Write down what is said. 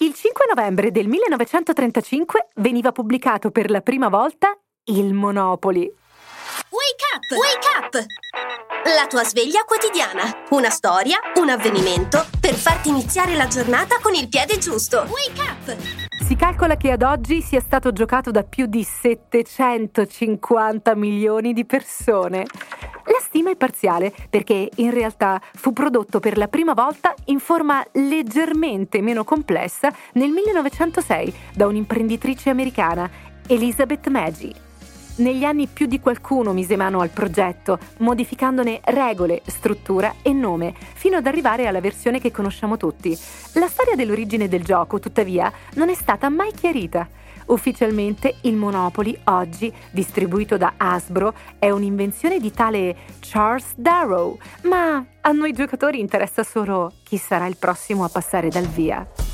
Il 5 novembre del 1935 veniva pubblicato per la prima volta il Monopoli. Wake up! Wake up! La tua sveglia quotidiana. Una storia, un avvenimento per farti iniziare la giornata con il piede giusto. Wake up! Si calcola che ad oggi sia stato giocato da più di 750 milioni di persone. Stima è parziale perché in realtà fu prodotto per la prima volta in forma leggermente meno complessa nel 1906 da un'imprenditrice americana, Elizabeth Maggi. Negli anni più di qualcuno mise mano al progetto, modificandone regole, struttura e nome, fino ad arrivare alla versione che conosciamo tutti. La storia dell'origine del gioco, tuttavia, non è stata mai chiarita. Ufficialmente il Monopoly, oggi distribuito da Hasbro, è un'invenzione di tale Charles Darrow, ma a noi giocatori interessa solo chi sarà il prossimo a passare dal via.